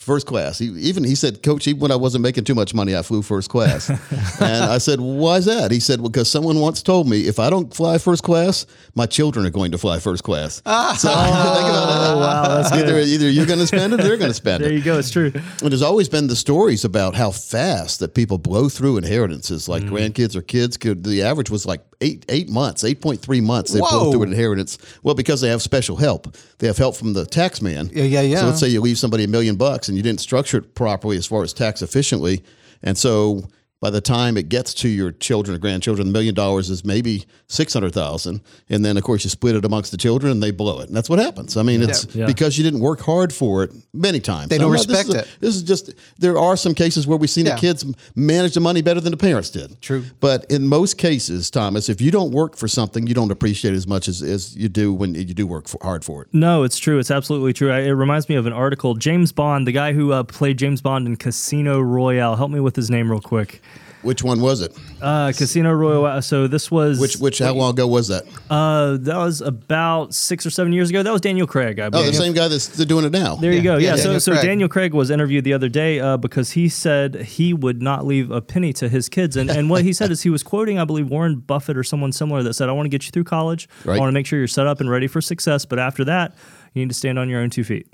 First class. He, even he said, Coach, even when I wasn't making too much money, I flew first class. and I said, Why is that? He said, Because someone once told me if I don't fly first class, my children are going to fly first class. Ah. so think about that. oh, wow, that's Either, good. either you're going to spend it or they're going to spend There it. There you go. It's true. And there's always been the stories about how fast that people blow through inheritances. Like mm. grandkids or kids could. The average was like eight eight months, eight point three months. They blow through an inheritance. Well, because they have special help. They have help from the tax man. Yeah, yeah, yeah. So let's say you leave somebody a million bucks and you didn't structure it properly as far as tax efficiently, and so by the time it gets to your children or grandchildren, the million dollars is maybe six hundred thousand, and then of course you split it amongst the children and they blow it, and that's what happens. I mean, it's Yeah. because you didn't work hard for it many times. They don't I'm not- this respect is a- it. This is just there are some cases where we've seen Yeah. the kids manage the money better than the parents did. True. but in most cases, Thomas, if you don't work for something, you don't appreciate it as much as, as you do when you do work for, hard for it. No, it's true. It's absolutely true. I- It reminds me of an article. James Bond, the guy who uh, played James Bond in Casino Royale. Help me with his name real quick. Which one was it? Uh, Casino Royale. So this was Which which how long ago was that? Uh, that was about six or seven years ago. That was Daniel Craig. I believe. Oh, the same guy that's doing it now. There you go. yeah, Yeah. so Daniel so Craig. Daniel Craig was interviewed the other day uh, because he said he would not leave a penny to his kids, and and what he said is he was quoting, I believe, Warren Buffett or someone similar that said, "I want to get you through college. Right. I want to make sure you're set up and ready for success, but after that, you need to stand on your own two feet."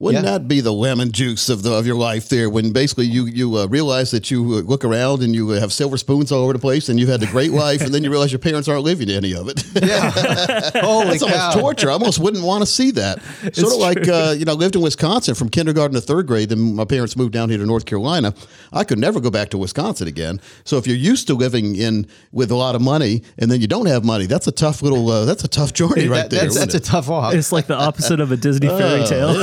Wouldn't Yeah. that be the lemon juice of the of your life there? When basically you you uh, realize that you uh, look around and you uh, have silver spoons all over the place, and you've had a great life, and then you realize your parents aren't living any of it. Yeah, Holy That's cow. almost torture. I almost wouldn't want to see that. Sort of like uh, you know, I lived in Wisconsin from kindergarten to third grade. Then my parents moved down here to North Carolina. I could never go back to Wisconsin again. So if you're used to living in with a lot of money and then you don't have money, that's a tough little. Uh, that's a tough journey right That- there. that's, isn't that's a tough walk. It's like the opposite of a Disney fairy tale.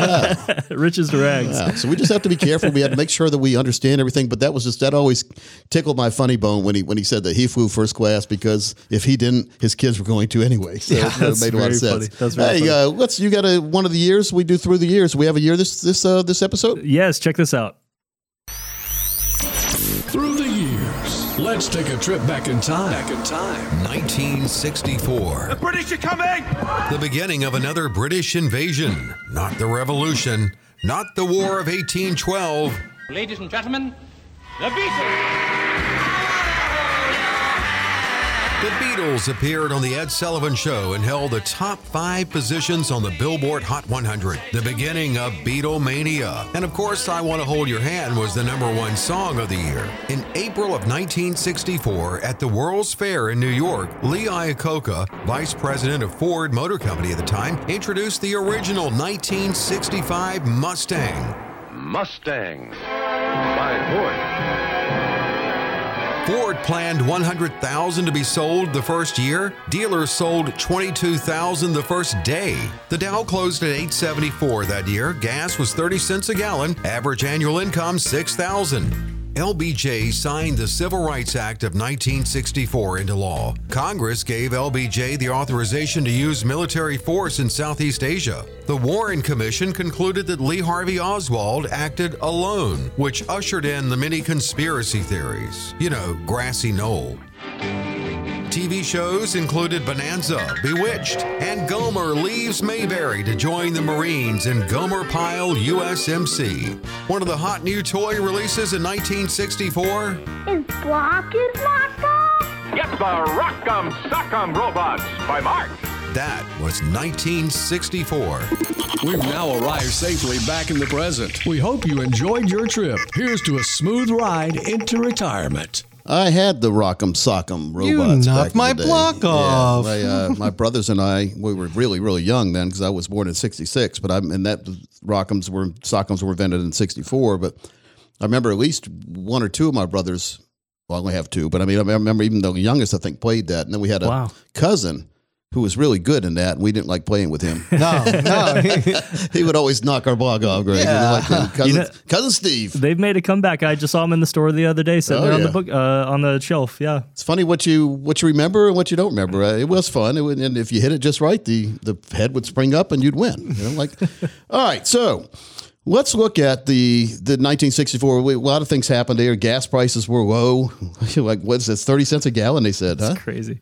Riches to rags. Yeah, so we just have to be careful. We have to make sure that we understand everything. But that was just that always tickled my funny bone when he when he said that he flew first class because if he didn't, his kids were going to anyway. So that that's made a lot of sense. funny. That's very hey, funny. uh, let's you got a one of the years we do through the years. We have a year this this uh, this episode. Yes, check this out. Let's take a trip back in time. Back in time. 1964. The British are coming! The beginning of another British invasion. Not the Revolution, not the War of 1812. Ladies and gentlemen, the Beatles! Beatles appeared on The Ed Sullivan Show and held the top five positions on the Billboard Hot 100. The beginning of Beatlemania. And of course, I Want to Hold Your Hand was the number one song of the year. In April of 1964, at the World's Fair in New York, Lee Iacocca, vice president of Ford Motor Company at the time, introduced the original 1965 Mustang. Mustang by Ford. Ford planned 100,000 to be sold the first year. Dealers sold 22,000 the first day. The Dow closed at 874 that year. Gas was 30 cents a gallon. Average annual income 6,000. LBJ signed the Civil Rights Act of 1964 into law. Congress gave LBJ the authorization to use military force in Southeast Asia. The Warren Commission concluded that Lee Harvey Oswald acted alone, which ushered in the many conspiracy theories. You know, grassy knoll. TV shows included Bonanza, Bewitched, and Gomer leaves Mayberry to join the Marines in Gomer Pyle USMC. One of the hot new toy releases in 1964 Is Blockers locked Get the Rock'em Sock'em Robots by Mark. that was 1964. We've now arrived safely back in the present. We hope you enjoyed your trip. Here's to a smooth ride into retirement. I had the Rock'em Sock'em You robots. knocked back in my block Yeah, off. my, uh, my brothers and I, we were really, really young then because I was born in '66. But I'm and that Rock'ems were Sock'ems were invented in '64. But I remember at least one or two of my brothers. Well, I only have two, but I mean, I remember even the youngest I think played that. And then we had a Wow. cousin who was really good in that. And we didn't like playing with him. No, no. he would always knock our block off. Greg. Yeah. like. Cousin, You know- cousin Steve. They've made a comeback. I just saw him in the store the other day, sitting Oh, there on yeah. the book uh, on the shelf. Yeah, It's funny what you what you remember and what you don't remember. Uh, it was fun, it would, and if you hit it just right, the the head would spring up and you'd win. You know, like all right. So let's look at the the 1964. We- A lot of things happened there. Gas prices were low. like what's this? Thirty cents a gallon? They said, huh? crazy.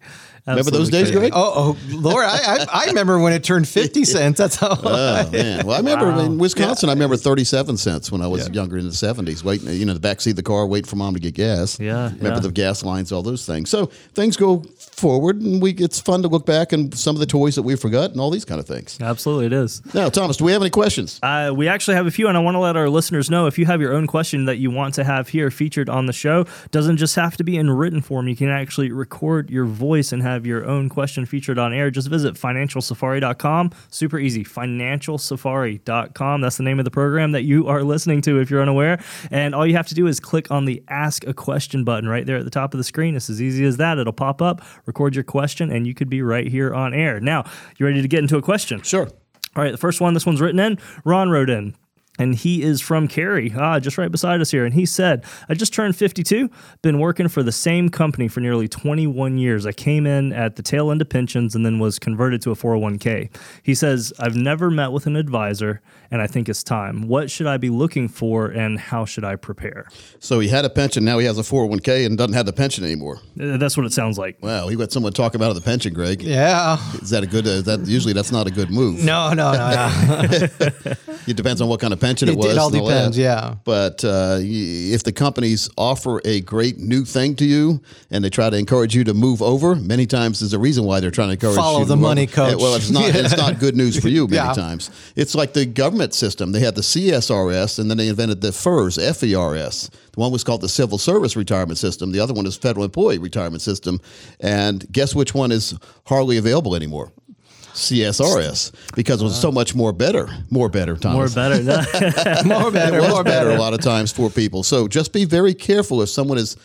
Remember those Absolutely days. Greg? Oh, oh, Lord, I, I, I remember when it turned 50 cents. That's how. Oh man! Well, I remember Wow. in Wisconsin. I remember thirty-seven cents when I was younger in the seventies. Waiting, you know, the backseat of the car, waiting for mom to get gas. Yeah, remember yeah. the gas lines, all those things. So things go forward, and we it's fun to look back and some of the toys that we forgot and all these kind of things. Absolutely, it is. Now, Thomas, do we have any questions? Uh, we actually have a few, and I want to let our listeners know if you have your own question that you want to have here featured on the show, doesn't just have to be in written form. You can actually record your voice and have your own question featured on air. Just visit financialsafari.com. Super easy. Financialsafari.com. That's the name of the program that you are listening to if you're unaware. And all you have to do is click on the Ask a Question button right there at the top of the screen. It's as easy as that. It'll pop up, record your question, and you could be right here on air. Now, you ready to get into a question? Sure. All right, the first one, this one's written in. Ron wrote in. And he is from Cary, ah, just right beside us here. And he said, I just turned 52, been working for the same company for nearly 21 years. I came in at the tail end of pensions and then was converted to a 401k. He says, I've never met with an advisor and I think it's time. What should I be looking for and how should I prepare? So he had a pension, now he has a 401k and doesn't have the pension anymore. Uh, That's what it sounds like. Wow, he got someone talking about the pension, Greg. Yeah. Is that a good? Uh, that usually that's not a good move. No, no, no, no. It depends on what kind of pension it, It- was. it all that. depends, yeah. But uh, if the companies offer a great new thing to you and they try to encourage you to move over, many times there's a reason why they're trying to encourage Follow you to the move money, over. coach. Well, it's not. It's not good news for you many Yeah. times. It's like the government system. They had the CSRS, and then they invented the FERS, F-E-R-S. The one was called the Civil Service Retirement System. The other one is Federal Employee Retirement System. And guess which one is hardly available anymore? CSRS because it was so much more better, more better, Thomas. More better. more better, more better a lot of times for people. So just be very careful if someone is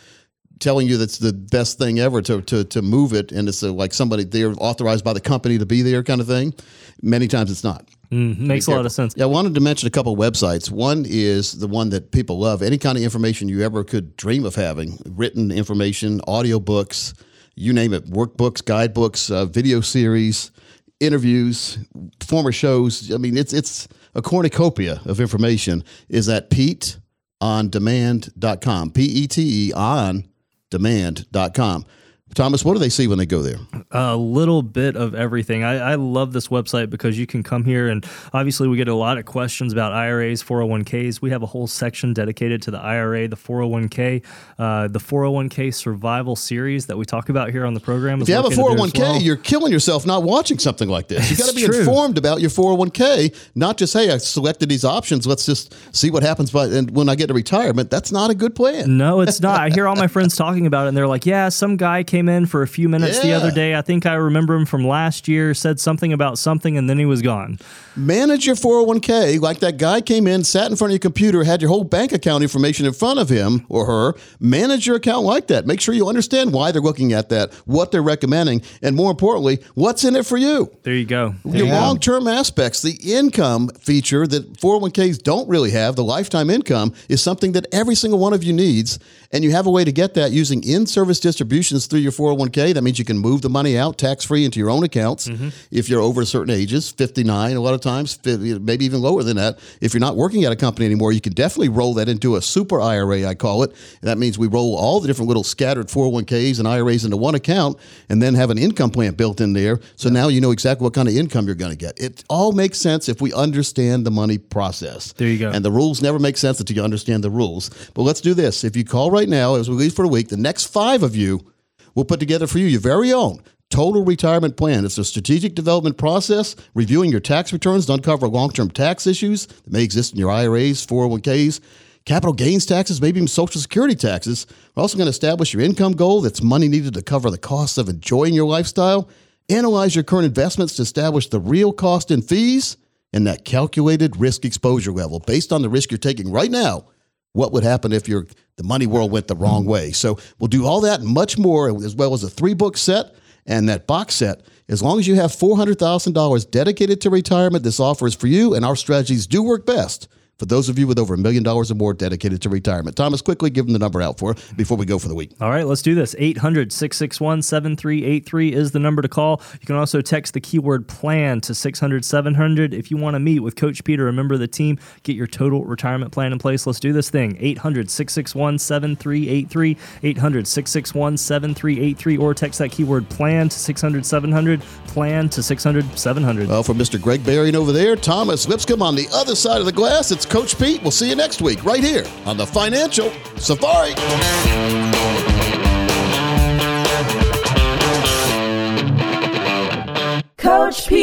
telling you that's the best thing ever to to, to move it, and it's a, like somebody they're authorized by the company to be there kind of thing. Many times it's not. Mm, makes a lot of sense. Yeah, I wanted to mention a couple of websites. One is the one that people love. Any kind of information you ever could dream of having, written information, audiobooks, you name it, workbooks, guidebooks, uh, video series, interviews, former shows. I mean, it's it's a cornucopia of information. Is at Pete on PeteOnDemand.com. P E T E on demand.com. Thomas, what do they see when they go there? a little bit of everything. I, I love this website because you can come here and obviously we get a lot of questions about IRAs, 401ks. We have a whole section dedicated to the IRA, the 401k, uh, the 401k survival series that we talk about here on the program. If you have a located there as 401k, well. you're killing yourself not watching something like this. You've got to be true. informed about your 401k, not just hey, I selected these options. Let's just see what happens. By and when I get to retirement, that's not a good plan. No, it's not. I hear all my friends talking about it, and they're like, "Yeah, some guy came in for a few minutes the other day. I think I remember him from last year. Said something about something, and then he was gone." Manage your 401k like that guy came in, sat in front of your computer, had your whole bank account information in front of him or her. Manage your account like that. Make sure you understand why they're looking at that, what they're recommending, and more importantly, what's in it for you. There you go. Your long term aspects, the income feature that 401ks don't really have, the lifetime income, is something that every single one of you needs. And you have a way to get that using in service distributions through your 401k. That means you can move the money out tax free into your own accounts mm-hmm. if you're over certain ages, 59, a lot of times, 50, maybe even lower than that. If you're not working at a company anymore, you can definitely roll that into a super IRA, I call it. And that means we roll all the different little scattered 401ks and IRAs into one account and then have an income plan built in there. So now you know exactly what kind of income you're going to get. It all makes sense if we understand the money process. There you go. And the rules never make sense until you understand the rules. But let's do this. If you call right now, as we leave for a week, the next five of you will put together for you your very own total retirement plan. It's a strategic development process, reviewing your tax returns to uncover long term tax issues that may exist in your IRAs, 401ks, capital gains taxes, maybe even Social Security taxes. We're also going to establish your income goal that's money needed to cover the costs of enjoying your lifestyle, analyze your current investments to establish the real cost and fees, and that calculated risk exposure level based on the risk you're taking right now what would happen if your the money world went the wrong way. So we'll do all that and much more, as well as a three book set and that box set. As long as you have four hundred thousand dollars dedicated to retirement, this offer is for you, and our strategies do work best for those of you with over a million dollars or more dedicated to retirement. Thomas, quickly give them the number out for before we go for the week. All right, let's do this. 800 661 7383 is the number to call. You can also text the keyword plan to 600 700. If you want to meet with Coach Peter, a member of the team, get your total retirement plan in place. Let's do this thing. 800 661 7383. 800 661 7383. Or text that keyword plan to 600 700. Plan to 600 700. Well, for Mr. Greg Berrien over there, Thomas Lipscomb on the other side of the glass, it's Coach Pete. We'll see you next week right here on the Financial Safari. Coach P Radio.